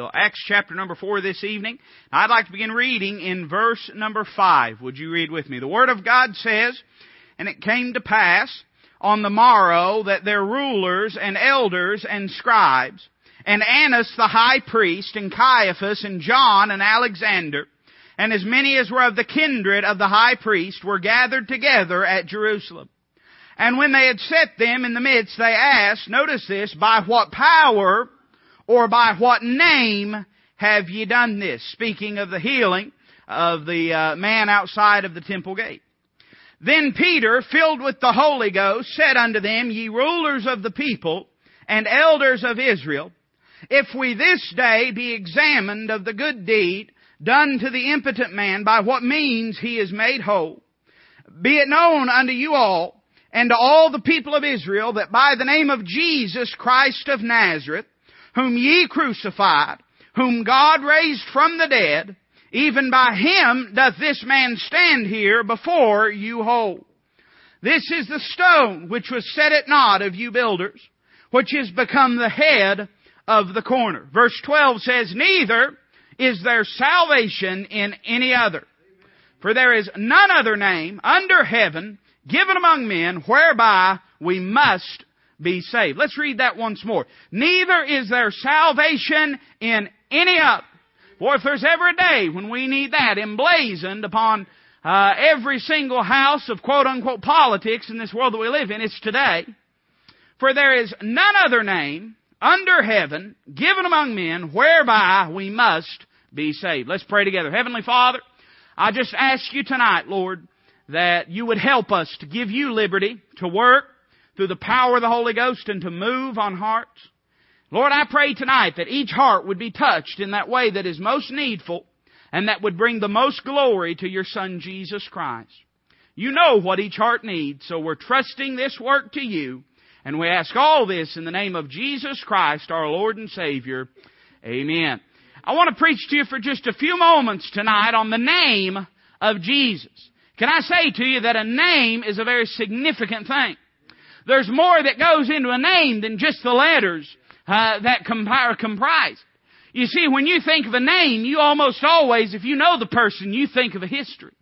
So Acts chapter number four this evening. I'd like to begin reading in verse number five. Would you read with me? The Word of God says, And it came to pass on the morrow that their rulers and elders and scribes, and Annas the high priest, and Caiaphas, and John, and Alexander, and as many as were of the kindred of the high priest were gathered together at Jerusalem. And when they had set them in the midst, they asked, notice this, by what power or by what name have ye done this? Speaking of the healing of the uh, man outside of the temple gate. Then Peter, filled with the Holy Ghost, said unto them, Ye rulers of the people and elders of Israel, if we this day be examined of the good deed done to the impotent man, by what means he is made whole, be it known unto you all and to all the people of Israel that by the name of Jesus Christ of Nazareth, whom ye crucified, whom God raised from the dead, even by him doth this man stand here before you whole. This is the stone which was set at naught of you builders, which is become the head of the corner. Verse 12 says, Neither is there salvation in any other. For there is none other name under heaven given among men whereby we must be saved. Let's read that once more. Neither is there salvation in any other. For if there's ever a day when we need that emblazoned upon uh, every single house of quote unquote politics in this world that we live in, it's today. For there is none other name under heaven given among men whereby we must be saved. Let's pray together. Heavenly Father, I just ask you tonight, Lord, that you would help us to give you liberty to work through the power of the Holy Ghost and to move on hearts. Lord, I pray tonight that each heart would be touched in that way that is most needful and that would bring the most glory to your Son, Jesus Christ. You know what each heart needs, so we're trusting this work to you, and we ask all this in the name of Jesus Christ, our Lord and Savior. Amen. I want to preach to you for just a few moments tonight on the name of Jesus. Can I say to you that a name is a very significant thing? There's more that goes into a name than just the letters uh, that are comprised. You see, when you think of a name, you almost always, if you know the person, you think of a history.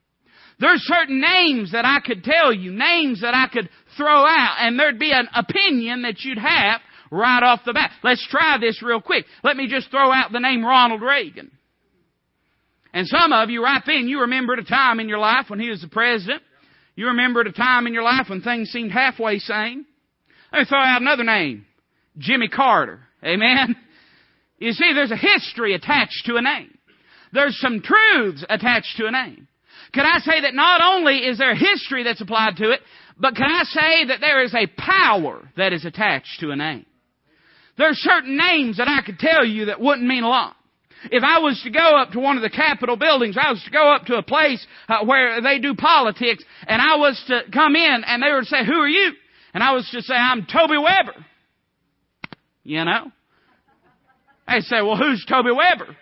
There's certain names that I could tell you, names that I could throw out, and there'd be an opinion that you'd have right off the bat. Let's try this real quick. Let me just throw out the name Ronald Reagan. And some of you right then, you remembered a time in your life when he was the president you remember at a time in your life when things seemed halfway sane? Let me throw out another name. Jimmy Carter. Amen? You see, there's a history attached to a name. There's some truths attached to a name. Can I say that not only is there history that's applied to it, but can I say that there is a power that is attached to a name? There are certain names that I could tell you that wouldn't mean a lot. If I was to go up to one of the Capitol buildings, I was to go up to a place uh, where they do politics, and I was to come in, and they to say, "Who are you?" And I was to say, "I'm Toby Weber." You know? They say, "Well, who's Toby Weber?"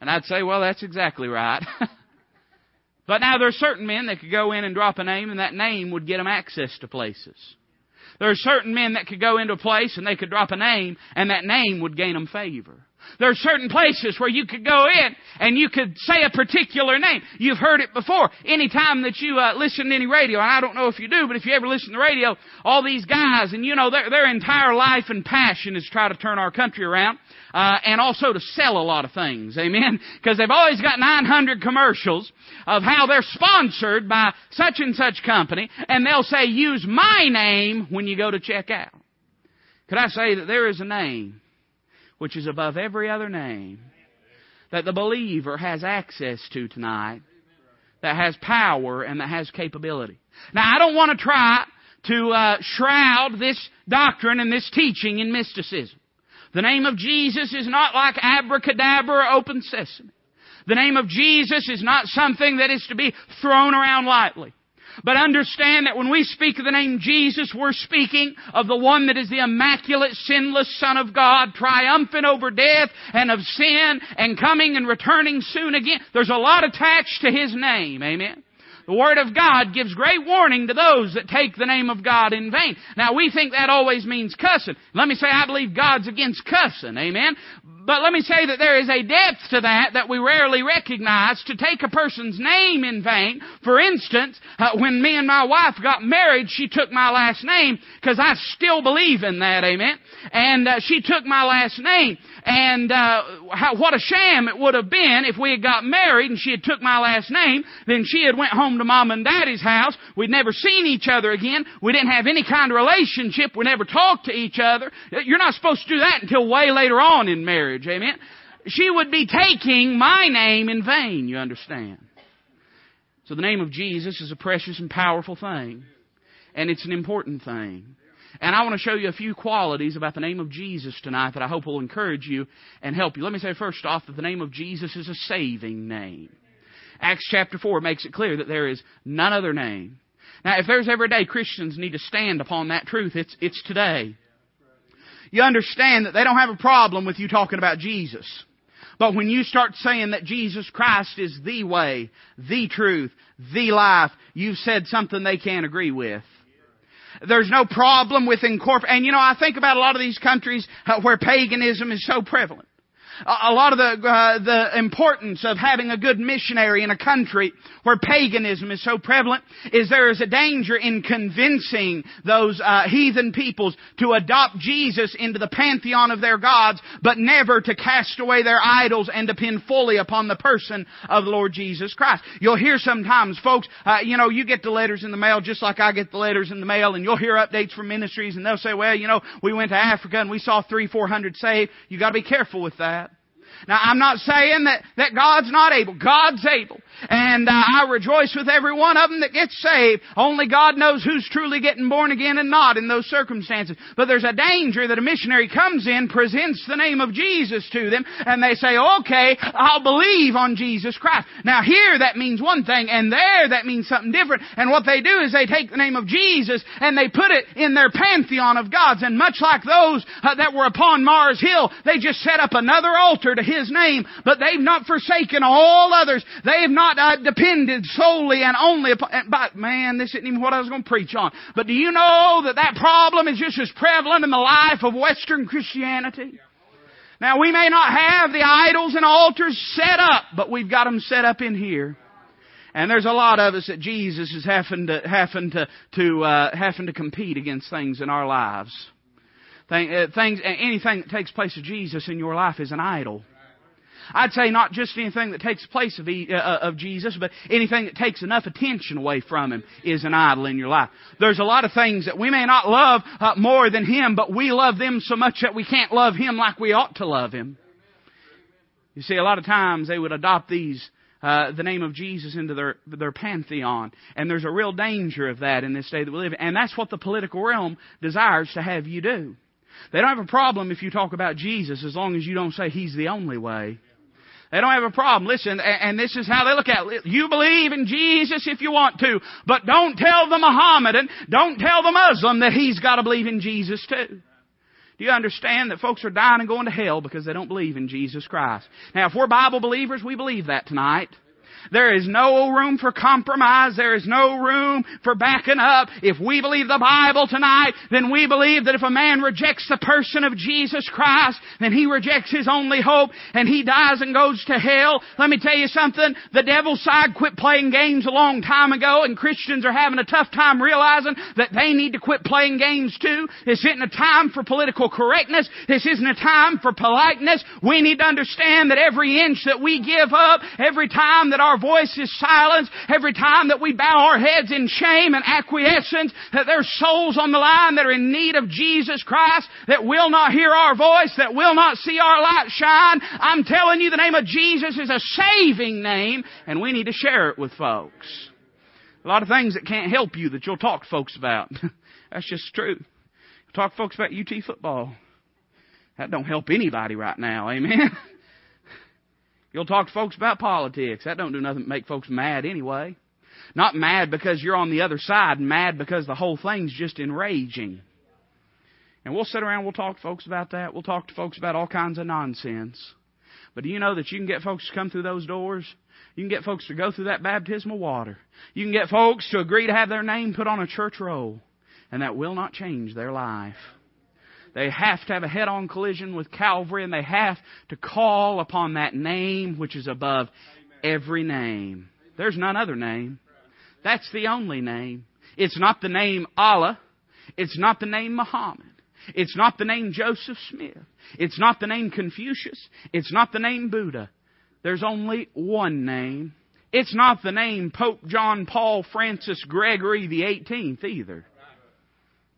And I'd say, "Well, that's exactly right." but now there are certain men that could go in and drop a name, and that name would get them access to places. There are certain men that could go into a place and they could drop a name, and that name would gain them favor. There are certain places where you could go in and you could say a particular name. You've heard it before. Anytime that you uh, listen to any radio, and I don't know if you do, but if you ever listen to the radio, all these guys, and you know, their, their entire life and passion is try to turn our country around. Uh, and also to sell a lot of things, amen? Because they've always got 900 commercials of how they're sponsored by such and such company, and they'll say, use my name when you go to check out. Could I say that there is a name which is above every other name, that the believer has access to tonight, that has power and that has capability. Now, I don't want to try to uh, shroud this doctrine and this teaching in mysticism. The name of Jesus is not like abracadabra open sesame. The name of Jesus is not something that is to be thrown around lightly. But understand that when we speak of the name Jesus, we're speaking of the one that is the immaculate, sinless Son of God, triumphant over death and of sin and coming and returning soon again. There's a lot attached to His name. Amen. The Word of God gives great warning to those that take the name of God in vain. Now we think that always means cussing. Let me say I believe God's against cussing. Amen. But let me say that there is a depth to that that we rarely recognize. To take a person's name in vain, for instance, uh, when me and my wife got married, she took my last name because I still believe in that, amen. And uh, she took my last name, and uh, how, what a sham it would have been if we had got married and she had took my last name. Then she had went home to mom and daddy's house. We'd never seen each other again. We didn't have any kind of relationship. We never talked to each other. You're not supposed to do that until way later on in marriage marriage. Amen. She would be taking my name in vain, you understand. So the name of Jesus is a precious and powerful thing. And it's an important thing. And I want to show you a few qualities about the name of Jesus tonight that I hope will encourage you and help you. Let me say first off that the name of Jesus is a saving name. Acts chapter 4 makes it clear that there is none other name. Now, if there's ever a day Christians need to stand upon that truth, it's, it's today you understand that they don't have a problem with you talking about Jesus. But when you start saying that Jesus Christ is the way, the truth, the life, you've said something they can't agree with. There's no problem with incorporating, and you know, I think about a lot of these countries uh, where paganism is so prevalent a lot of the uh, the importance of having a good missionary in a country where paganism is so prevalent is there is a danger in convincing those uh, heathen peoples to adopt Jesus into the pantheon of their gods, but never to cast away their idols and depend fully upon the person of the Lord Jesus Christ. You'll hear sometimes, folks, uh, you know, you get the letters in the mail just like I get the letters in the mail, and you'll hear updates from ministries, and they'll say, "Well, you know, we went to Africa and we saw three, four hundred saved." You got to be careful with that. Now, I'm not saying that, that God's not able. God's able. And uh, I rejoice with every one of them that gets saved. Only God knows who's truly getting born again and not in those circumstances. But there's a danger that a missionary comes in, presents the name of Jesus to them, and they say, okay, I'll believe on Jesus Christ. Now here that means one thing, and there that means something different. And what they do is they take the name of Jesus and they put it in their pantheon of gods. And much like those uh, that were upon Mars Hill, they just set up another altar to His name. But they've not forsaken all others. They have not not uh, depended solely and only upon, but man, this isn't even what I was going to preach on. But do you know that that problem is just as prevalent in the life of Western Christianity? Now we may not have the idols and altars set up, but we've got them set up in here. And there's a lot of us that Jesus is having to having to to uh, having to compete against things in our lives. Uh, things, anything that takes place of Jesus in your life is an idol. I'd say not just anything that takes place of, uh, uh, of Jesus, but anything that takes enough attention away from Him is an idol in your life. There's a lot of things that we may not love uh, more than Him, but we love them so much that we can't love Him like we ought to love Him. You see, a lot of times they would adopt these uh, the name of Jesus into their their pantheon, and there's a real danger of that in this day that we live in. And that's what the political realm desires to have you do. They don't have a problem if you talk about Jesus as long as you don't say He's the only way. They don't have a problem. Listen, and this is how they look at it. You believe in Jesus if you want to, but don't tell the Mohammedan, don't tell the Muslim that he's got to believe in Jesus too. Do you understand that folks are dying and going to hell because they don't believe in Jesus Christ? Now, if we're Bible believers, we believe that tonight. There is no room for compromise. There is no room for backing up. If we believe the Bible tonight, then we believe that if a man rejects the person of Jesus Christ, then he rejects his only hope and he dies and goes to hell. Let me tell you something. The devil's side quit playing games a long time ago and Christians are having a tough time realizing that they need to quit playing games too. This isn't a time for political correctness. This isn't a time for politeness. We need to understand that every inch that we give up, every time that our our voice is silenced, every time that we bow our heads in shame and acquiescence, that there's souls on the line that are in need of Jesus Christ, that will not hear our voice, that will not see our light shine. I'm telling you the name of Jesus is a saving name, and we need to share it with folks. A lot of things that can't help you that you'll talk to folks about. That's just true. talk to folks about UT football. That don't help anybody right now, amen? You'll talk to folks about politics. That don't do nothing make folks mad anyway. Not mad because you're on the other side, and mad because the whole thing's just enraging. And we'll sit around, we'll talk to folks about that. We'll talk to folks about all kinds of nonsense. But do you know that you can get folks to come through those doors You can get folks to go through that baptismal water. You can get folks to agree to have their name put on a church roll. And that will not change their life. They have to have a head on collision with Calvary and they have to call upon that name which is above every name. There's none other name. That's the only name. It's not the name Allah. It's not the name Muhammad. It's not the name Joseph Smith. It's not the name Confucius. It's not the name Buddha. There's only one name. It's not the name Pope John Paul Francis Gregory the 18th either.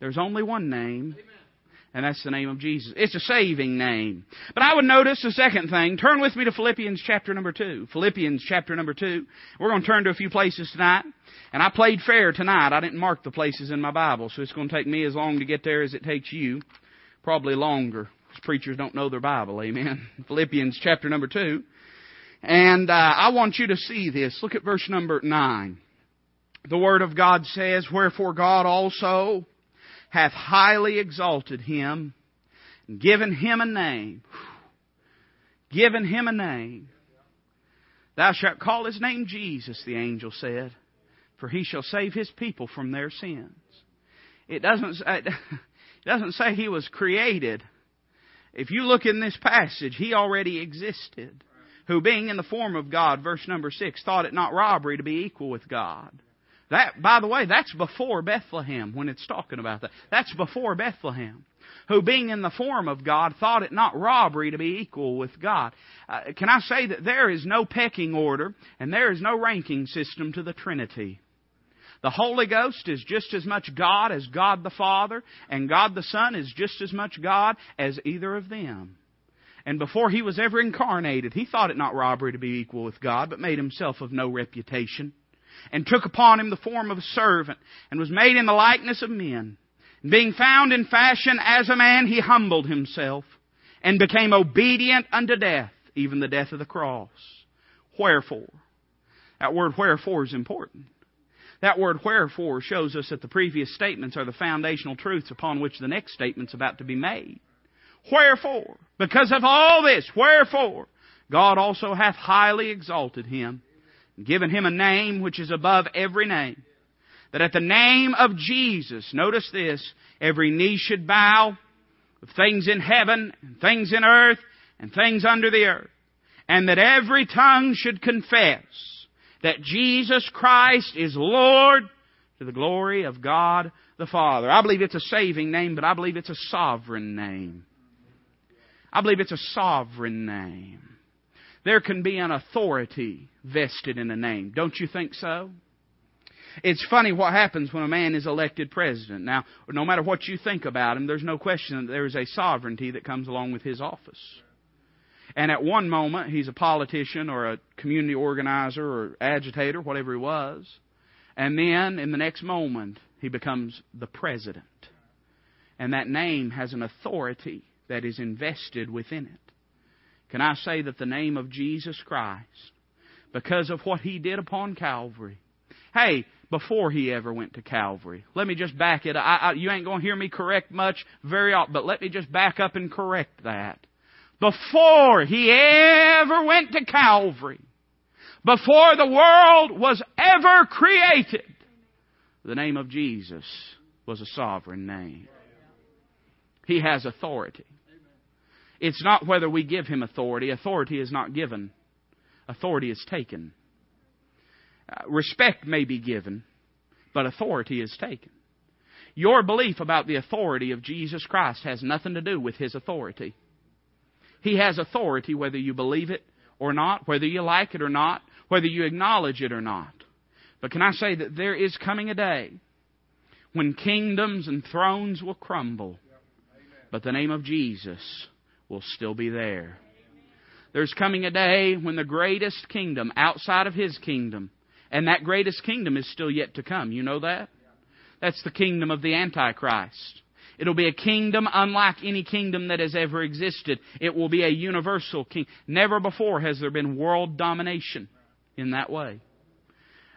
There's only one name. And that's the name of Jesus. It's a saving name. But I would notice the second thing. Turn with me to Philippians chapter number two. Philippians chapter number two. We're going to turn to a few places tonight. And I played fair tonight. I didn't mark the places in my Bible, so it's going to take me as long to get there as it takes you. Probably longer. Because preachers don't know their Bible. Amen. Philippians chapter number two. And uh, I want you to see this. Look at verse number nine. The Word of God says, Wherefore God also hath highly exalted him and given him a name. Given him a name. Thou shalt call his name Jesus, the angel said, for he shall save his people from their sins. It doesn't, it doesn't say he was created. If you look in this passage, he already existed. Who being in the form of God, verse number six, thought it not robbery to be equal with God. That, by the way, that's before Bethlehem when it's talking about that. That's before Bethlehem. Who being in the form of God thought it not robbery to be equal with God. Uh, can I say that there is no pecking order and there is no ranking system to the Trinity. The Holy Ghost is just as much God as God the Father, and God the Son is just as much God as either of them. And before he was ever incarnated, he thought it not robbery to be equal with God, but made himself of no reputation and took upon him the form of a servant, and was made in the likeness of men. And being found in fashion as a man, he humbled himself, and became obedient unto death, even the death of the cross. Wherefore? That word wherefore is important. That word wherefore shows us that the previous statements are the foundational truths upon which the next statement's about to be made. Wherefore? Because of all this, wherefore? God also hath highly exalted him given him a name which is above every name. That at the name of Jesus, notice this, every knee should bow of things in heaven, and things in earth, and things under the earth. And that every tongue should confess that Jesus Christ is Lord to the glory of God the Father. I believe it's a saving name, but I believe it's a sovereign name. I believe it's a sovereign name. There can be an authority vested in a name. Don't you think so? It's funny what happens when a man is elected president. Now, no matter what you think about him, there's no question that there is a sovereignty that comes along with his office. And at one moment, he's a politician or a community organizer or agitator, whatever he was. And then, in the next moment, he becomes the president. And that name has an authority that is invested within it. Can I say that the name of Jesus Christ because of what he did upon Calvary. Hey, before he ever went to Calvary. Let me just back it. I, I, you ain't going to hear me correct much very often, but let me just back up and correct that. Before he ever went to Calvary, before the world was ever created, the name of Jesus was a sovereign name. He has authority. It's not whether we give him authority. Authority is not given authority is taken. Uh, respect may be given, but authority is taken. Your belief about the authority of Jesus Christ has nothing to do with His authority. He has authority whether you believe it or not, whether you like it or not, whether you acknowledge it or not. But can I say that there is coming a day when kingdoms and thrones will crumble, but the name of Jesus will still be there. There's coming a day when the greatest kingdom outside of His kingdom, and that greatest kingdom is still yet to come. You know that? That's the kingdom of the Antichrist. It'll be a kingdom unlike any kingdom that has ever existed. It will be a universal king. Never before has there been world domination in that way.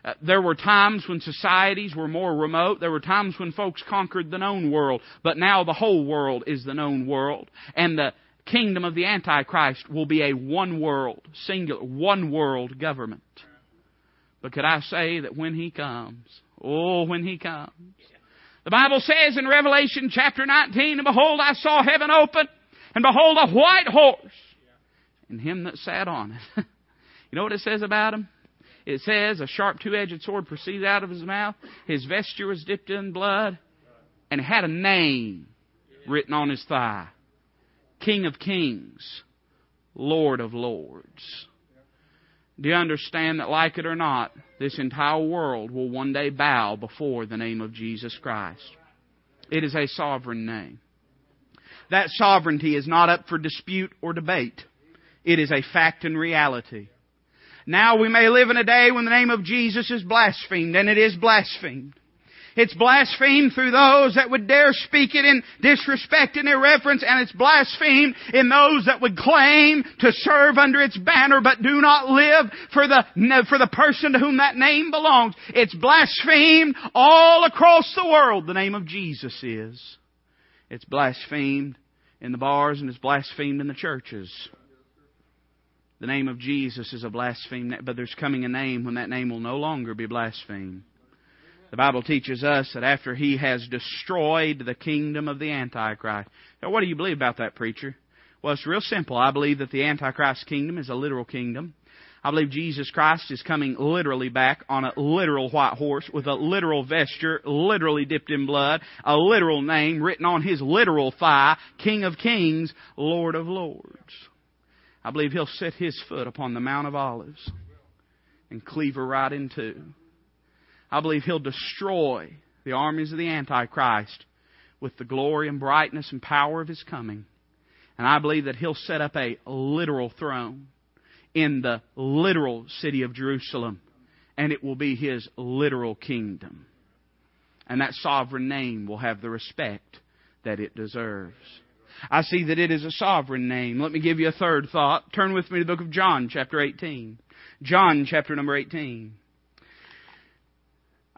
Uh, there were times when societies were more remote. There were times when folks conquered the known world. But now the whole world is the known world. And the kingdom of the Antichrist will be a one world, singular, one world government. But could I say that when He comes, oh, when He comes, the Bible says in Revelation chapter 19, And behold, I saw heaven open, and behold, a white horse, and him that sat on it. you know what it says about him? It says, A sharp two edged sword proceeded out of his mouth, his vesture was dipped in blood, and had a name written on his thigh King of Kings, Lord of Lords. Do you understand that, like it or not, this entire world will one day bow before the name of Jesus Christ? It is a sovereign name. That sovereignty is not up for dispute or debate. It is a fact and reality. Now we may live in a day when the name of Jesus is blasphemed, and it is blasphemed. It's blasphemed through those that would dare speak it in disrespect and irreverence, and it's blasphemed in those that would claim to serve under its banner but do not live for the, for the person to whom that name belongs. It's blasphemed all across the world, the name of Jesus is. It's blasphemed in the bars and it's blasphemed in the churches. The name of Jesus is a blaspheme, but there's coming a name when that name will no longer be blasphemed. The Bible teaches us that after he has destroyed the kingdom of the Antichrist. Now, what do you believe about that, preacher? Well, it's real simple. I believe that the Antichrist kingdom is a literal kingdom. I believe Jesus Christ is coming literally back on a literal white horse with a literal vesture, literally dipped in blood, a literal name written on his literal thigh, King of Kings, Lord of Lords. I believe he'll set his foot upon the Mount of Olives and cleave her right in two. I believe he'll destroy the armies of the Antichrist with the glory and brightness and power of his coming. And I believe that he'll set up a literal throne in the literal city of Jerusalem, and it will be his literal kingdom. And that sovereign name will have the respect that it deserves. I see that it is a sovereign name. Let me give you a third thought. Turn with me to the book of John, chapter 18. John, chapter number 18.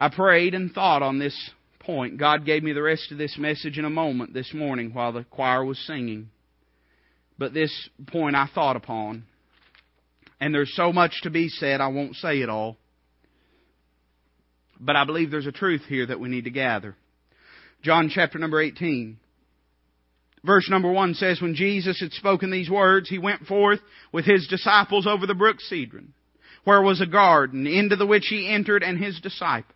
I prayed and thought on this point. God gave me the rest of this message in a moment this morning while the choir was singing. But this point I thought upon. And there's so much to be said, I won't say it all. But I believe there's a truth here that we need to gather. John chapter number 18. Verse number 1 says, When Jesus had spoken these words, he went forth with his disciples over the brook Cedron, where was a garden, into the which he entered and his disciples.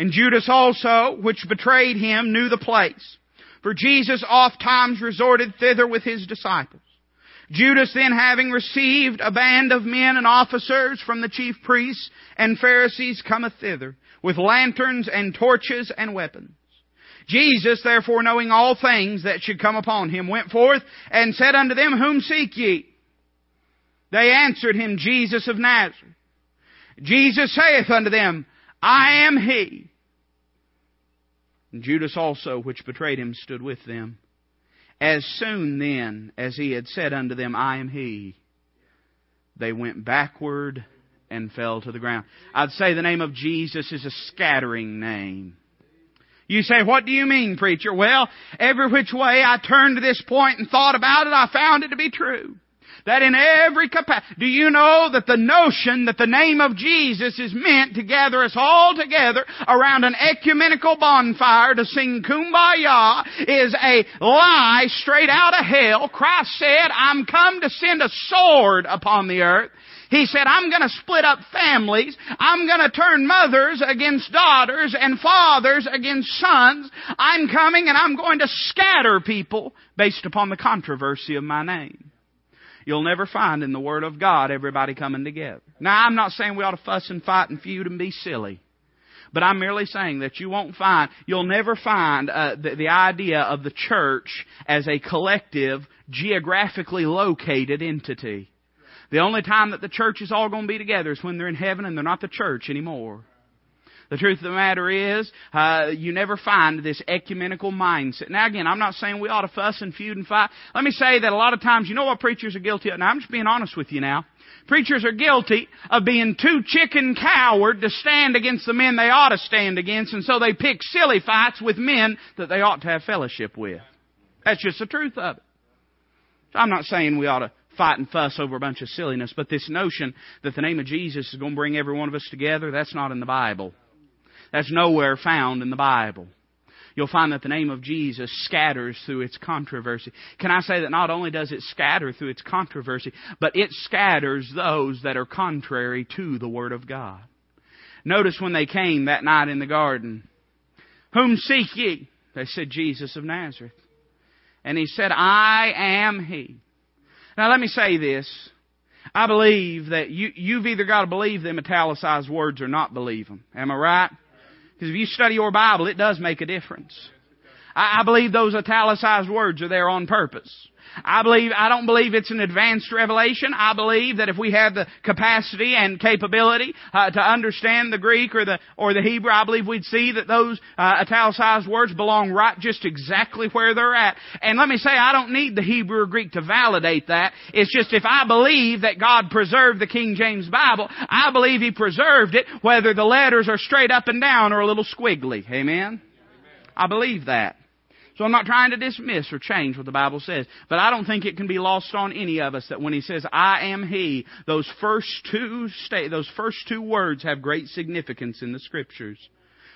And Judas also, which betrayed him, knew the place. For Jesus oft times resorted thither with his disciples. Judas then having received a band of men and officers from the chief priests and Pharisees cometh thither, with lanterns and torches and weapons. Jesus, therefore, knowing all things that should come upon him, went forth and said unto them, Whom seek ye? They answered him, Jesus of Nazareth. Jesus saith unto them, I am he. And Judas also, which betrayed him, stood with them. As soon then as he had said unto them, I am he, they went backward and fell to the ground. I'd say the name of Jesus is a scattering name. You say, what do you mean, preacher? Well, every which way I turned to this point and thought about it, I found it to be true. That in every capacity, do you know that the notion that the name of Jesus is meant to gather us all together around an ecumenical bonfire to sing kumbaya is a lie straight out of hell. Christ said, I'm come to send a sword upon the earth. He said, I'm going to split up families. I'm going to turn mothers against daughters and fathers against sons. I'm coming and I'm going to scatter people based upon the controversy of my name. You'll never find in the Word of God everybody coming together. Now, I'm not saying we ought to fuss and fight and feud and be silly. But I'm merely saying that you won't find, you'll never find uh, the, the idea of the church as a collective, geographically located entity. The only time that the church is all going to be together is when they're in heaven and they're not the church anymore. The truth of the matter is, uh, you never find this ecumenical mindset. Now again, I'm not saying we ought to fuss and feud and fight. Let me say that a lot of times, you know what preachers are guilty of? Now I'm just being honest with you now. Preachers are guilty of being too chicken coward to stand against the men they ought to stand against, and so they pick silly fights with men that they ought to have fellowship with. That's just the truth of it. I'm not saying we ought to fight and fuss over a bunch of silliness, but this notion that the name of Jesus is going to bring every one of us together, that's not in the Bible. That's nowhere found in the Bible. You'll find that the name of Jesus scatters through its controversy. Can I say that not only does it scatter through its controversy, but it scatters those that are contrary to the Word of God. Notice when they came that night in the garden, Whom seek ye? They said, Jesus of Nazareth. And he said, I am he. Now let me say this. I believe that you, you've either got to believe them italicized words or not believe them. Am I right? Because if you study your Bible, it does make a difference. I, I believe those italicized words are there on purpose. I believe, I don't believe it's an advanced revelation. I believe that if we have the capacity and capability uh, to understand the Greek or the, or the Hebrew, I believe we'd see that those uh, italicized words belong right just exactly where they're at. And let me say, I don't need the Hebrew or Greek to validate that. It's just if I believe that God preserved the King James Bible, I believe He preserved it whether the letters are straight up and down or a little squiggly. Amen? I believe that. So I'm not trying to dismiss or change what the Bible says, but I don't think it can be lost on any of us that when he says, I am he, those first two sta- those first two words have great significance in the scriptures.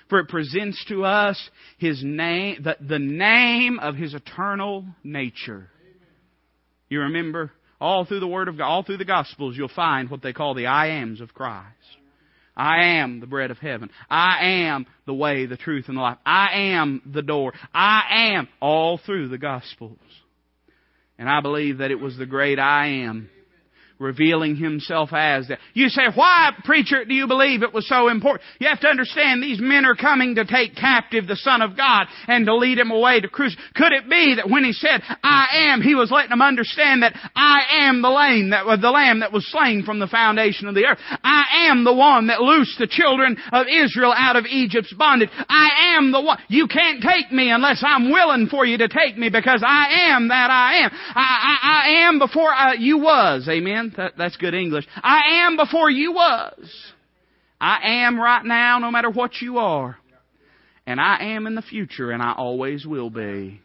For it presents to us his name, the, the name of his eternal nature. You remember? All through the Word of God, all through the Gospels, you'll find what they call the I ams of Christ. I am the bread of heaven. I am the way, the truth, and the life. I am the door. I am all through the Gospels. And I believe that it was the great I am revealing himself as that. You say, why, preacher, do you believe it was so important? You have to understand these men are coming to take captive the Son of God and to lead him away to crucify. Could it be that when he said, I am, he was letting them understand that I am the lamb that was the lamb that was slain from the foundation of the earth. I am the one that loosed the children of Israel out of Egypt's bondage. I am the one. You can't take me unless I'm willing for you to take me because I am that I am. I, I, I am before I, you was. Amen. That, that's good English. I am before you was. I am right now no matter what you are. And I am in the future and I always will be.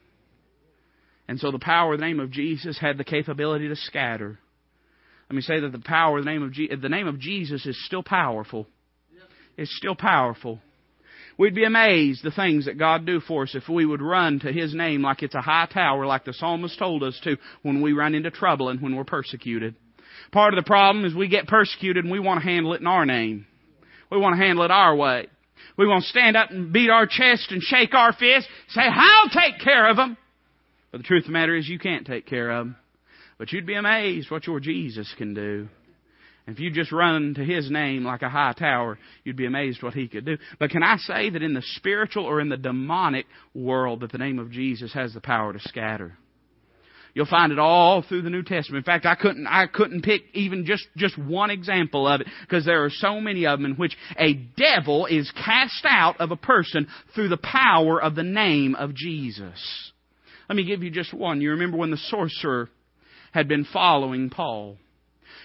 And so the power of the name of Jesus had the capability to scatter. Let me say that the power of the name of Je- the name of Jesus is still powerful. It's still powerful. We'd be amazed the things that God do for us if we would run to His name like it's a high tower, like the psalmist told us to when we run into trouble and when we're persecuted. Part of the problem is we get persecuted and we want to handle it in our name. We want to handle it our way. We want to stand up and beat our chest and shake our fist, say, I'll take care of them. But the truth of the matter is you can't take care of them. But you'd be amazed what your Jesus can do. And if you just run to His name like a high tower, you'd be amazed what He could do. But can I say that in the spiritual or in the demonic world that the name of Jesus has the power to scatter? You'll find it all through the New Testament. In fact, I couldn't, I couldn't pick even just, just one example of it because there are so many of them in which a devil is cast out of a person through the power of the name of Jesus. Let me give you just one. You remember when the sorcerer had been following Paul.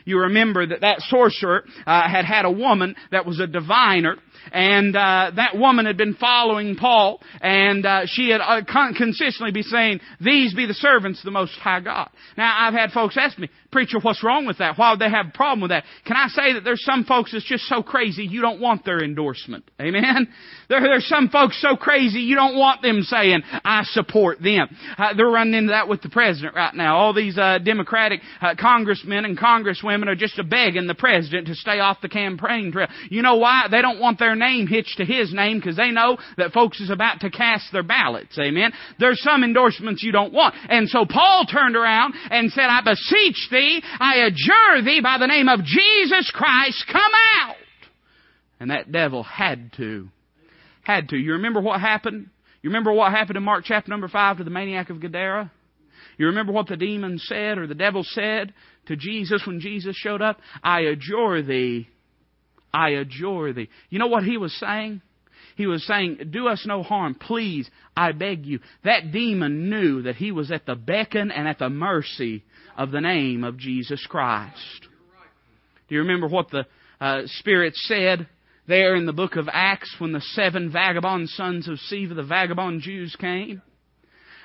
You remember that that sorcerer uh, had had a woman that was a diviner, and uh, that woman had been following Paul, and uh, she had uh, con- consistently be saying, "These be the servants of the Most High God." Now, I've had folks ask me, "Preacher, what's wrong with that? Why would they have a problem with that?" Can I say that there's some folks that's just so crazy you don't want their endorsement? Amen. There, there's some folks so crazy you don't want them saying, "I support them." Uh, they're running into that with the president right now. All these uh, Democratic uh, congressmen and congresswomen are just begging the president to stay off the campaign trail. You know why? They don't want their name hitched to his name because they know that folks is about to cast their ballots. Amen. There's some endorsements you don't want. And so Paul turned around and said, I beseech thee, I adjure thee by the name of Jesus Christ, come out. And that devil had to. Had to. You remember what happened? You remember what happened in Mark chapter number 5 to the maniac of Gadara? You remember what the demon said or the devil said to Jesus when Jesus showed up? I adjure thee. I adjure thee. You know what he was saying? He was saying, Do us no harm, please, I beg you. That demon knew that he was at the beckon and at the mercy of the name of Jesus Christ. Do you remember what the uh, Spirit said there in the book of Acts when the seven vagabond sons of Sceva, the vagabond Jews, came?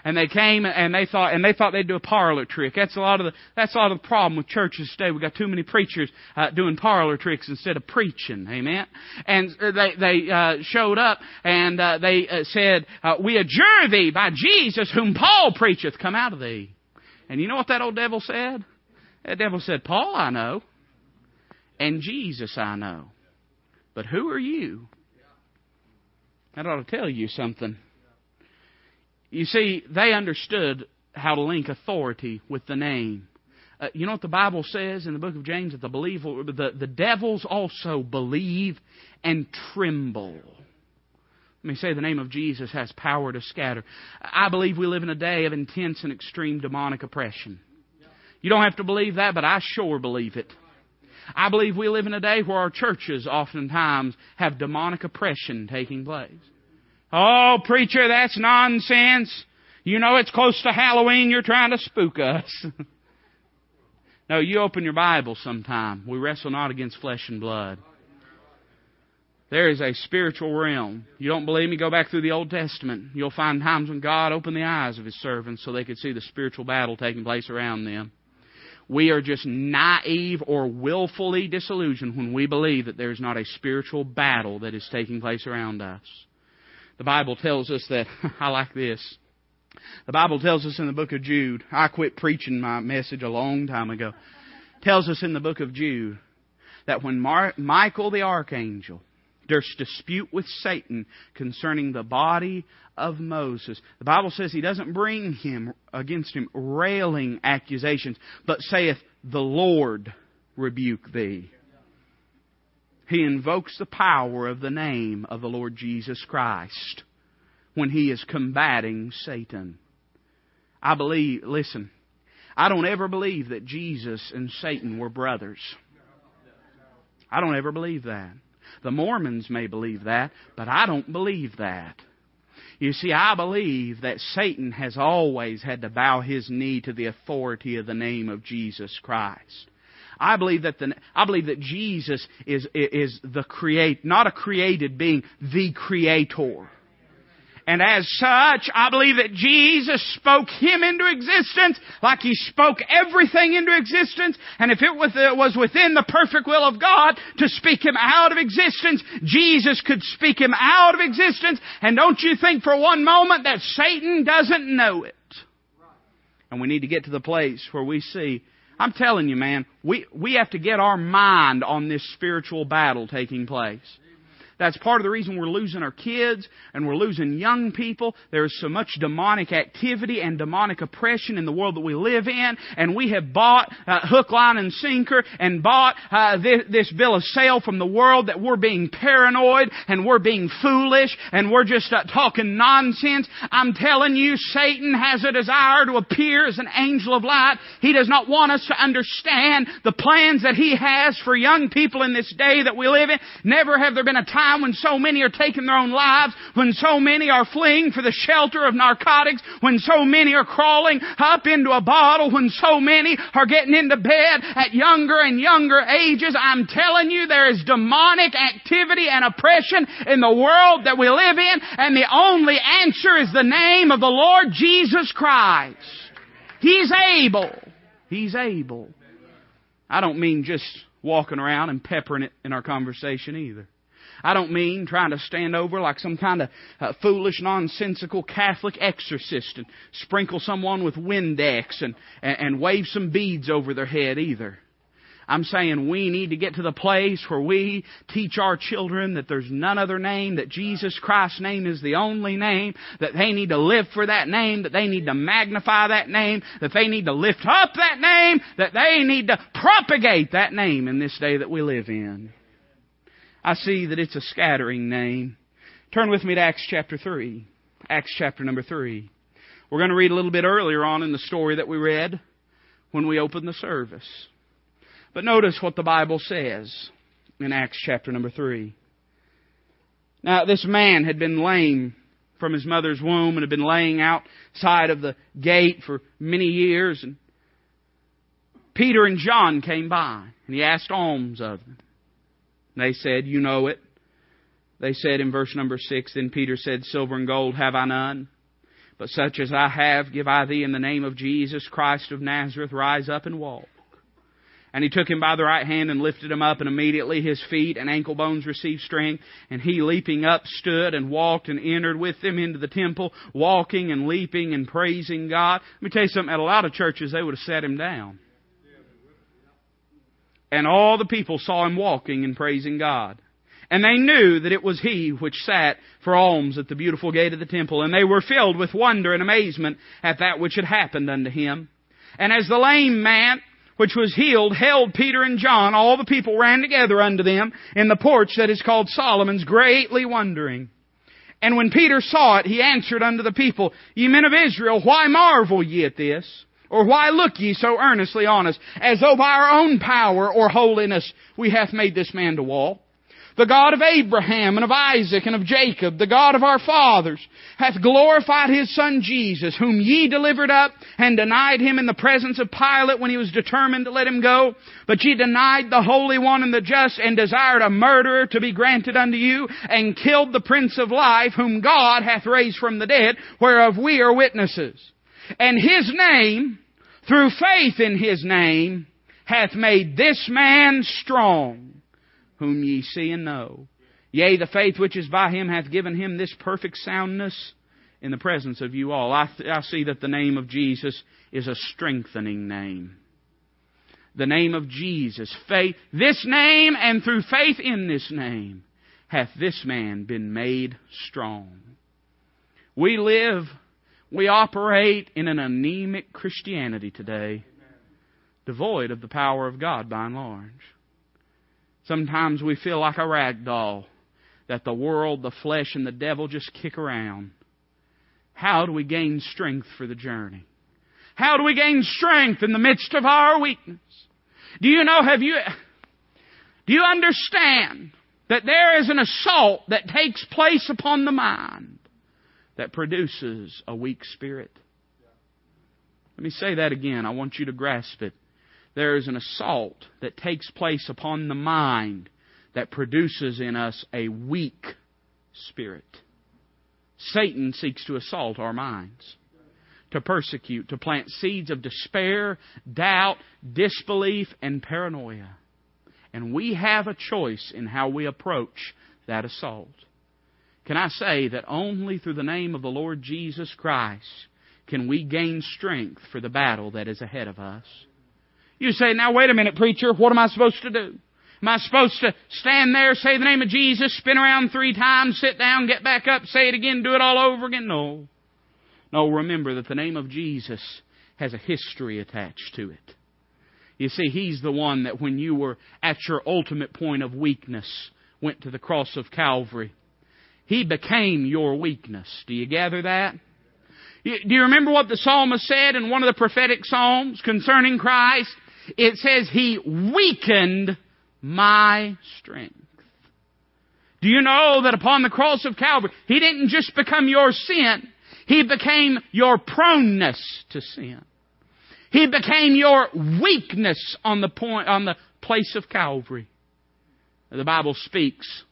And they came and they thought and they thought they'd do a parlor trick. That's a lot of the that's a lot of the problem with churches today. We got too many preachers uh, doing parlor tricks instead of preaching. Amen. And they they uh, showed up and uh, they uh, said, uh, "We adjure thee by Jesus, whom Paul preacheth, come out of thee." And you know what that old devil said? That devil said, "Paul I know, and Jesus I know, but who are you?" That ought to tell you something. You see, they understood how to link authority with the name. Uh, you know what the Bible says in the book of James that the believer, the, the devils also believe and tremble. Let me say the name of Jesus has power to scatter. I believe we live in a day of intense and extreme demonic oppression. You don't have to believe that, but I sure believe it. I believe we live in a day where our churches oftentimes have demonic oppression taking place. Oh, preacher, that's nonsense. You know it's close to Halloween, you're trying to spook us. no, you open your Bible sometime. We wrestle not against flesh and blood. There is a spiritual realm. You don't believe me? Go back through the Old Testament. You'll find times when God opened the eyes of His servants so they could see the spiritual battle taking place around them. We are just naive or willfully disillusioned when we believe that there is not a spiritual battle that is taking place around us. The Bible tells us that, I like this. The Bible tells us in the book of Jude, I quit preaching my message a long time ago, tells us in the book of Jude that when Mar- Michael the archangel durst dispute with Satan concerning the body of Moses, the Bible says he doesn't bring him against him railing accusations, but saith, The Lord rebuke thee he invokes the power of the name of the Lord Jesus Christ when he is combating Satan. I believe, listen, I don't ever believe that Jesus and Satan were brothers. I don't ever believe that. The Mormons may believe that, but I don't believe that. You see, I believe that Satan has always had to bow his knee to the authority of the name of Jesus Christ. I believe that the, I believe that Jesus is, is the create, not a created being, the creator. And as such, I believe that Jesus spoke him into existence like he spoke everything into existence. And if it was within the perfect will of God to speak him out of existence, Jesus could speak him out of existence. And don't you think for one moment that Satan doesn't know it. And we need to get to the place where we see I'm telling you, man, we, we have to get our mind on this spiritual battle taking place. That's part of the reason we're losing our kids and we're losing young people. There's so much demonic activity and demonic oppression in the world that we live in. And we have bought uh, hook, line, and sinker and bought uh, this, this, bill of sale from the world that we're being paranoid and we're being foolish and we're just uh, talking nonsense. I'm telling you, Satan has a desire to appear as an angel of light. He does not want us to understand the plans that he has for young people in this day that we live in. Never have there been a time time when so many are taking their own lives, when so many are fleeing for the shelter of narcotics, when so many are crawling up into a bottle, when so many are getting into bed at younger and younger ages. I'm telling you, there is demonic activity and oppression in the world that we live in, and the only answer is the name of the Lord Jesus Christ. He's able. He's able. I don't mean just walking around and peppering it in our conversation either. I don't mean trying to stand over like some kind of uh, foolish, nonsensical Catholic exorcist and sprinkle someone with Windex and, and, and wave some beads over their head either. I'm saying we need to get to the place where we teach our children that there's none other name, that Jesus Christ's name is the only name, that they need to live for that name, that they need to magnify that name, that they need to lift up that name, that they need to propagate that name in this day that we live in. I see that it's a scattering name. Turn with me to Acts chapter 3. Acts chapter number 3. We're going to read a little bit earlier on in the story that we read when we opened the service. But notice what the Bible says in Acts chapter number 3. Now, this man had been lame from his mother's womb and had been laying outside of the gate for many years. And Peter and John came by, and he asked alms of them. They said, You know it. They said in verse number 6, Then Peter said, Silver and gold have I none, But such as I have, give I thee in the name of Jesus Christ of Nazareth, rise up and walk. And he took him by the right hand and lifted him up, and immediately his feet and ankle bones received strength. And he, leaping up, stood and walked and entered with them into the temple, walking and leaping and praising God. Let me tell you something, at a lot of churches, they would have set him down. And all the people saw him walking and praising God. And they knew that it was he which sat for alms at the beautiful gate of the temple. And they were filled with wonder and amazement at that which had happened unto him. And as the lame man, which was healed, held Peter and John, all the people ran together unto them in the porch that is called Solomon's, greatly wondering. And when Peter saw it, he answered unto the people, Ye men of Israel, why marvel ye at this? Or why look ye so earnestly on us, as though by our own power or holiness we hath made this man to walk? The God of Abraham and of Isaac and of Jacob, the God of our fathers, hath glorified his son Jesus, whom ye delivered up and denied him in the presence of Pilate when he was determined to let him go. But ye denied the Holy One and the just and desired a murderer to be granted unto you and killed the Prince of Life, whom God hath raised from the dead, whereof we are witnesses. And his name, through faith in his name, hath made this man strong whom ye see and know. Yea, the faith which is by him hath given him this perfect soundness in the presence of you all. I, I see that the name of Jesus is a strengthening name. The name of Jesus, faith, this name and through faith in this name hath this man been made strong. We live, we operate in an anemic Christianity today, devoid of the power of God by and large. Sometimes we feel like a rag doll that the world, the flesh, and the devil just kick around. How do we gain strength for the journey? How do we gain strength in the midst of our weakness? Do you know, have you, do you understand that there is an assault that takes place upon the mind that produces a weak spirit? Let me say that again. I want you to grasp it there is an assault that takes place upon the mind that produces in us a weak spirit. Satan seeks to assault our minds, to persecute, to plant seeds of despair, doubt, disbelief, and paranoia. And we have a choice in how we approach that assault. Can I say that only through the name of the Lord Jesus Christ can we gain strength for the battle that is ahead of us? You say, now wait a minute, preacher, what am I supposed to do? Am I supposed to stand there, say the name of Jesus, spin around three times, sit down, get back up, say it again, do it all over again? No. No, remember that the name of Jesus has a history attached to it. You see, He's the one that when you were at your ultimate point of weakness, went to the cross of Calvary. He became your weakness. Do you gather that? Do you remember what the psalmist said in one of the prophetic psalms concerning Christ? It says He weakened my strength. Do you know that upon the cross of Calvary, He didn't just become your sin, He became your proneness to sin. He became your weakness on the point, on the place of Calvary. The Bible speaks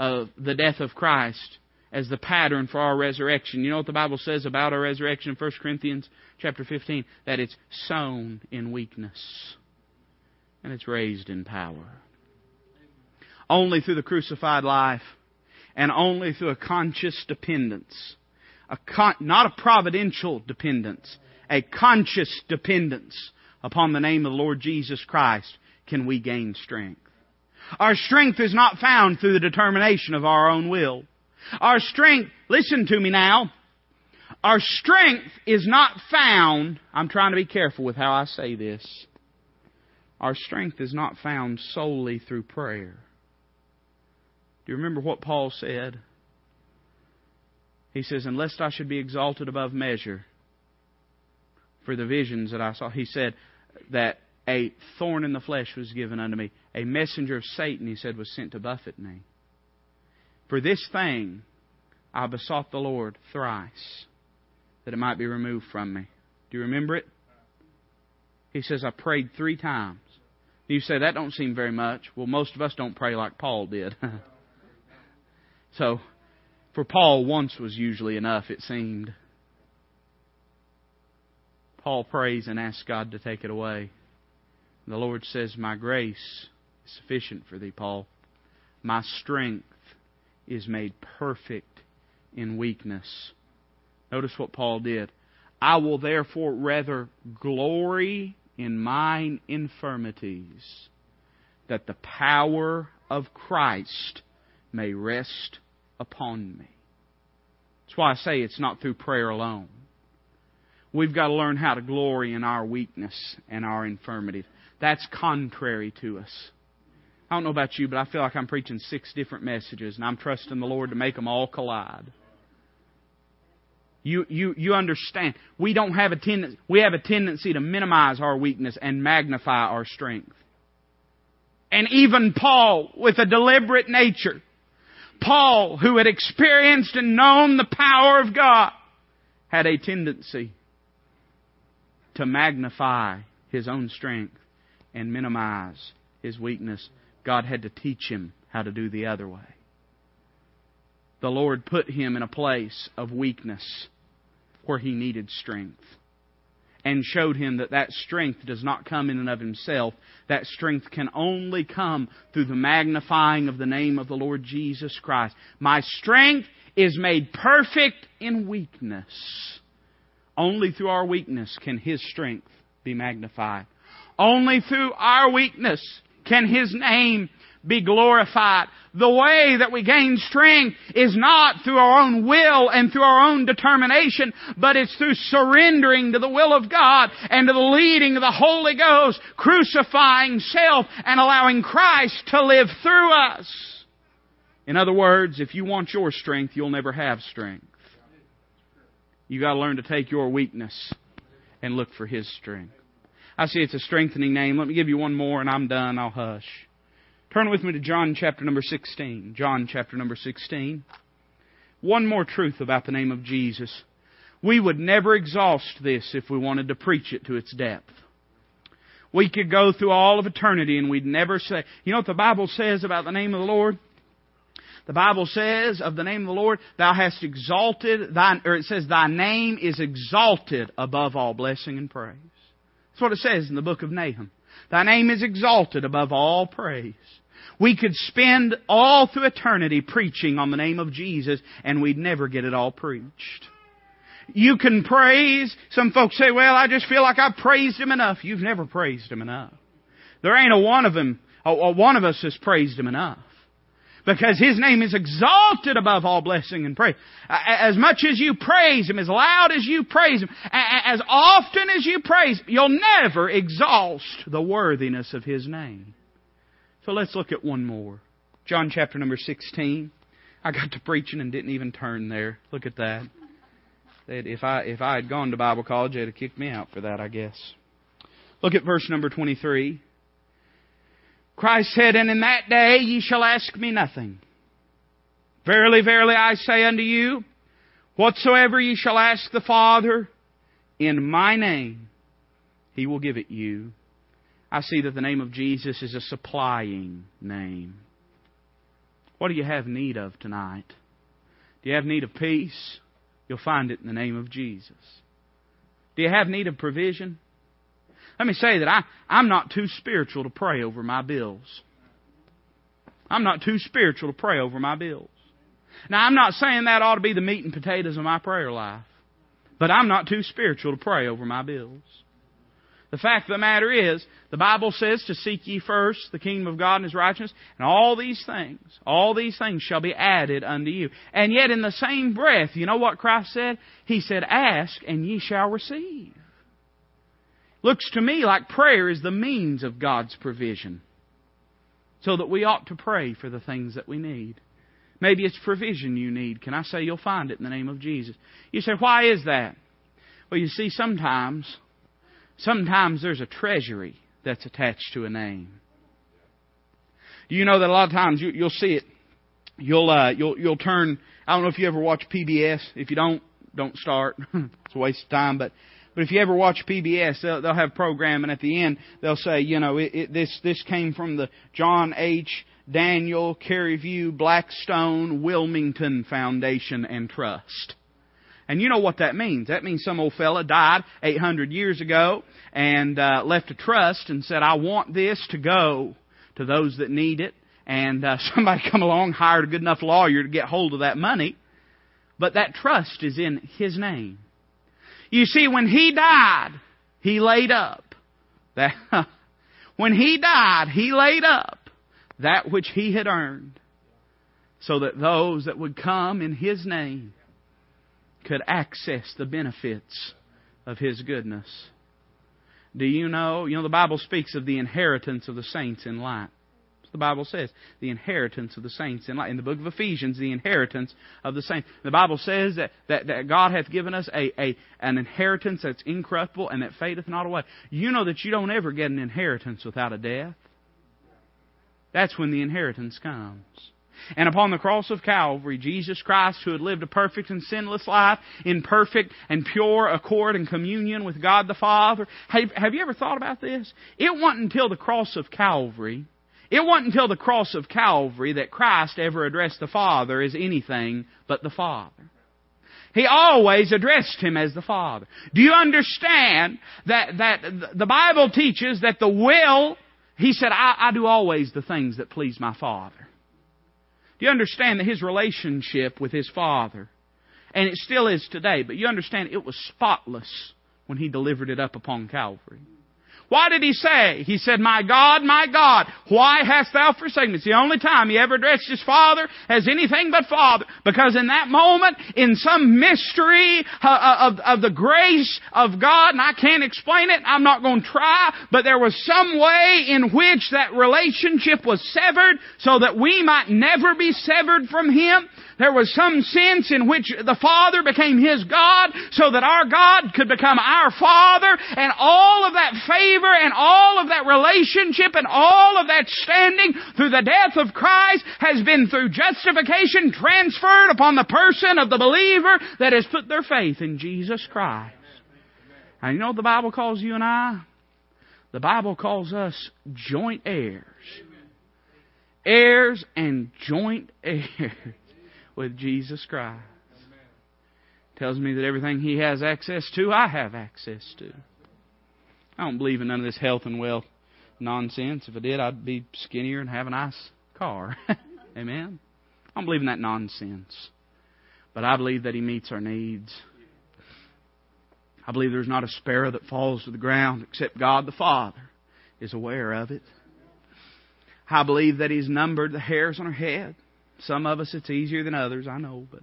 of the death of Christ as the pattern for our resurrection. You know what the Bible says about our resurrection in 1 Corinthians chapter 15? That it's sown in weakness and it's raised in power. Only through the crucified life and only through a conscious dependence, a con- not a providential dependence, a conscious dependence upon the name of the Lord Jesus Christ can we gain strength. Our strength is not found through the determination of our own will. Our strength, listen to me now, our strength is not found, I'm trying to be careful with how I say this. Our strength is not found solely through prayer. Do you remember what Paul said? He says, Unless I should be exalted above measure for the visions that I saw, he said that a thorn in the flesh was given unto me. A messenger of Satan, he said, was sent to buffet me. For this thing I besought the Lord thrice that it might be removed from me. Do you remember it? He says, I prayed three times. You say, that don't seem very much. Well, most of us don't pray like Paul did. so, for Paul, once was usually enough, it seemed. Paul prays and asks God to take it away. The Lord says, My grace is sufficient for thee, Paul. My strength is made perfect in weakness. Notice what Paul did. I will therefore rather glory in mine infirmities, that the power of Christ may rest upon me. That's why I say it's not through prayer alone. We've got to learn how to glory in our weakness and our infirmities. That's contrary to us. I don't know about you, but I feel like I'm preaching six different messages, and I'm trusting the Lord to make them all collide. You, you, you understand. We don't have a tendency, we have a tendency to minimize our weakness and magnify our strength. And even Paul, with a deliberate nature, Paul, who had experienced and known the power of God, had a tendency to magnify his own strength and minimize his weakness. God had to teach him how to do the other way. The Lord put him in a place of weakness where he needed strength and showed him that that strength does not come in and of himself. That strength can only come through the magnifying of the name of the Lord Jesus Christ. My strength is made perfect in weakness. Only through our weakness can His strength be magnified. Only through our weakness can His name be glorified. The way that we gain strength is not through our own will and through our own determination, but it's through surrendering to the will of God and to the leading of the Holy Ghost, crucifying self and allowing Christ to live through us. In other words, if you want your strength, you'll never have strength. You gotta learn to take your weakness and look for His strength. I see it's a strengthening name. Let me give you one more and I'm done. I'll hush. Turn with me to John chapter number 16. John chapter number 16. One more truth about the name of Jesus. We would never exhaust this if we wanted to preach it to its depth. We could go through all of eternity and we'd never say, you know what the Bible says about the name of the Lord? The Bible says of the name of the Lord, thou hast exalted thine, or it says thy name is exalted above all blessing and praise. That's what it says in the book of Nahum. Thy name is exalted above all praise. We could spend all through eternity preaching on the name of Jesus and we'd never get it all preached. You can praise. Some folks say, well, I just feel like I've praised Him enough. You've never praised Him enough. There ain't a one of them, a one of us has praised Him enough. Because His name is exalted above all blessing and praise. As much as you praise Him, as loud as you praise Him, as often as you praise, you'll never exhaust the worthiness of His name. So let's look at one more. John chapter number 16. I got to preaching and didn't even turn there. Look at that. If I, if I had gone to Bible college, they'd have kicked me out for that, I guess. Look at verse number 23. Christ said, And in that day ye shall ask me nothing. Verily, verily, I say unto you, whatsoever ye shall ask the Father in my name, he will give it you. I see that the name of Jesus is a supplying name. What do you have need of tonight? Do you have need of peace? You'll find it in the name of Jesus. Do you have need of provision? Let me say that I, I'm not too spiritual to pray over my bills. I'm not too spiritual to pray over my bills. Now, I'm not saying that ought to be the meat and potatoes of my prayer life, but I'm not too spiritual to pray over my bills. The fact of the matter is, the Bible says to seek ye first the kingdom of God and His righteousness, and all these things, all these things shall be added unto you. And yet in the same breath, you know what Christ said? He said, ask and ye shall receive. Looks to me like prayer is the means of God's provision. So that we ought to pray for the things that we need. Maybe it's provision you need. Can I say you'll find it in the name of Jesus? You say, why is that? Well, you see, sometimes Sometimes there's a treasury that's attached to a name. Do you know that a lot of times you, will see it? You'll uh, you'll you'll turn. I don't know if you ever watch PBS. If you don't, don't start. it's a waste of time. But but if you ever watch PBS, they'll, they'll have program, and at the end they'll say, you know, it, it, this this came from the John H. Daniel View Blackstone Wilmington Foundation and Trust And you know what that means. That means some old fella died 800 years ago and uh, left a trust and said, I want this to go to those that need it. And uh, somebody come along, hired a good enough lawyer to get hold of that money. But that trust is in his name. You see, when he died, he laid up that when he died, he laid up that which he had earned so that those that would come in his name could access the benefits of his goodness. Do you know? You know, the Bible speaks of the inheritance of the saints in light. The Bible says the inheritance of the saints in. In the book of Ephesians, the inheritance of the saints. The Bible says that, that, that God hath given us a, a an inheritance that's incorruptible and that fadeth not away. You know that you don't ever get an inheritance without a death. That's when the inheritance comes. And upon the cross of Calvary, Jesus Christ, who had lived a perfect and sinless life in perfect and pure accord and communion with God the Father. Have, have you ever thought about this? It wasn't until the cross of Calvary, it wasn't until the cross of Calvary that Christ ever addressed the Father as anything but the Father. He always addressed him as the Father. Do you understand that, that the Bible teaches that the will, he said, I, I do always the things that please my Father. Do you understand that his relationship with his Father, and it still is today, but you understand it was spotless when he delivered it up upon Calvary. Why did he say? He said, My God, my God, why hast thou forsaken me? It's the only time he ever addressed his father as anything but father. Because in that moment, in some mystery uh, uh, of, of the grace of God, and I can't explain it, I'm not going to try, but there was some way in which that relationship was severed so that we might never be severed from him. There was some sense in which the Father became His God so that our God could become our Father and all of that favor and all of that relationship and all of that standing through the death of Christ has been through justification transferred upon the person of the believer that has put their faith in Jesus Christ. And you know what the Bible calls you and I? The Bible calls us joint heirs. Heirs and joint heirs with Jesus Christ. Tells me that everything He has access to, I have access to. I don't believe in none of this health and wealth nonsense. If I did, I'd be skinnier and have a nice car. Amen? I don't believe in that nonsense. But I believe that He meets our needs. I believe there's not a sparrow that falls to the ground except God the Father is aware of it. I believe that He's numbered the hairs on our head. Some of us it's easier than others, I know, but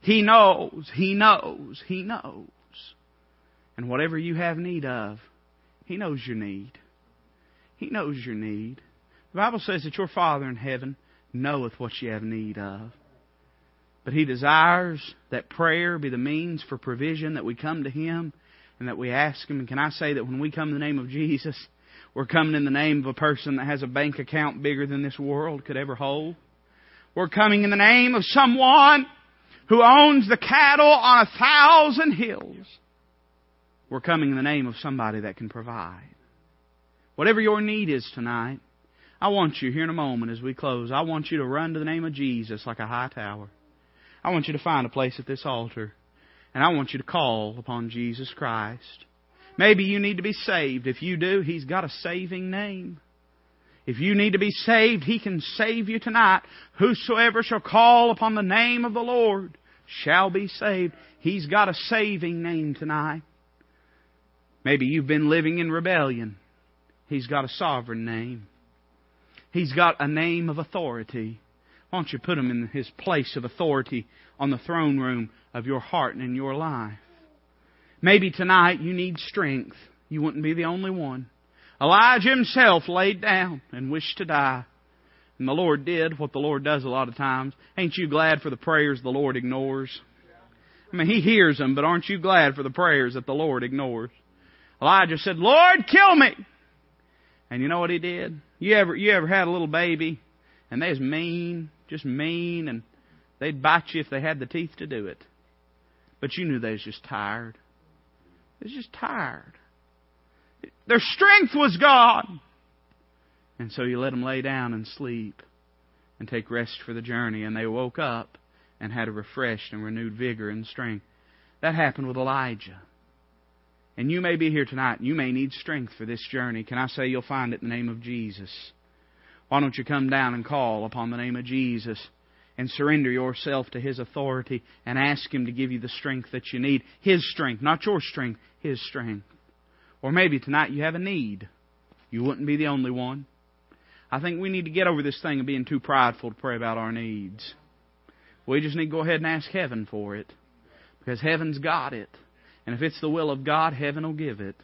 He knows, He knows, He knows. And whatever you have need of, He knows your need. He knows your need. The Bible says that your Father in heaven knoweth what you have need of. But He desires that prayer be the means for provision, that we come to Him and that we ask Him. And can I say that when we come in the name of Jesus, we're coming in the name of a person that has a bank account bigger than this world could ever hold? We're coming in the name of someone who owns the cattle on a thousand hills. We're coming in the name of somebody that can provide. Whatever your need is tonight, I want you here in a moment as we close, I want you to run to the name of Jesus like a high tower. I want you to find a place at this altar and I want you to call upon Jesus Christ. Maybe you need to be saved. If you do, He's got a saving name. If you need to be saved, He can save you tonight. Whosoever shall call upon the name of the Lord shall be saved. He's got a saving name tonight. Maybe you've been living in rebellion. He's got a sovereign name. He's got a name of authority. Why don't you put him in his place of authority on the throne room of your heart and in your life? Maybe tonight you need strength. You wouldn't be the only one. Elijah himself laid down and wished to die. And the Lord did what the Lord does a lot of times. Ain't you glad for the prayers the Lord ignores? I mean, He hears them, but aren't you glad for the prayers that the Lord ignores? Elijah said, Lord, kill me! And you know what he did? You ever, you ever had a little baby and they was mean, just mean, and they'd bite you if they had the teeth to do it. But you knew they was just tired. They was just tired. Their strength was gone. And so you let them lay down and sleep and take rest for the journey. And they woke up and had a refreshed and renewed vigor and strength. That happened with Elijah. And you may be here tonight and you may need strength for this journey. Can I say you'll find it in the name of Jesus? Why don't you come down and call upon the name of Jesus and surrender yourself to His authority and ask Him to give you the strength that you need? His strength, not your strength, His strength. Or maybe tonight you have a need. You wouldn't be the only one. I think we need to get over this thing of being too prideful to pray about our needs. We just need to go ahead and ask heaven for it. Because heaven's got it. And if it's the will of God, heaven will give it.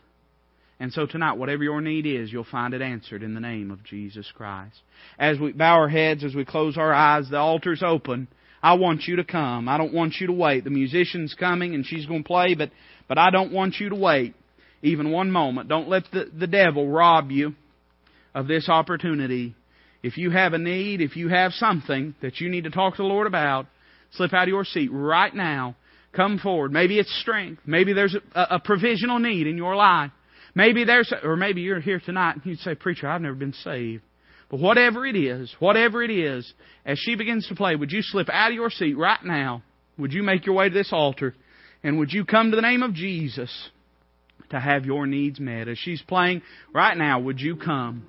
And so tonight, whatever your need is, you'll find it answered in the name of Jesus Christ. As we bow our heads, as we close our eyes, the altar's open. I want you to come. I don't want you to wait. The musician's coming and she's going to play, but, but I don't want you to wait even one moment. Don't let the, the devil rob you of this opportunity. If you have a need, if you have something that you need to talk to the Lord about, slip out of your seat right now. Come forward. Maybe it's strength. Maybe there's a, a provisional need in your life. Maybe there's, or maybe you're here tonight and you say, Preacher, I've never been saved. But whatever it is, whatever it is, as she begins to play, would you slip out of your seat right now? Would you make your way to this altar? And would you come to the name of Jesus to have your needs met? As she's playing right now, would you come?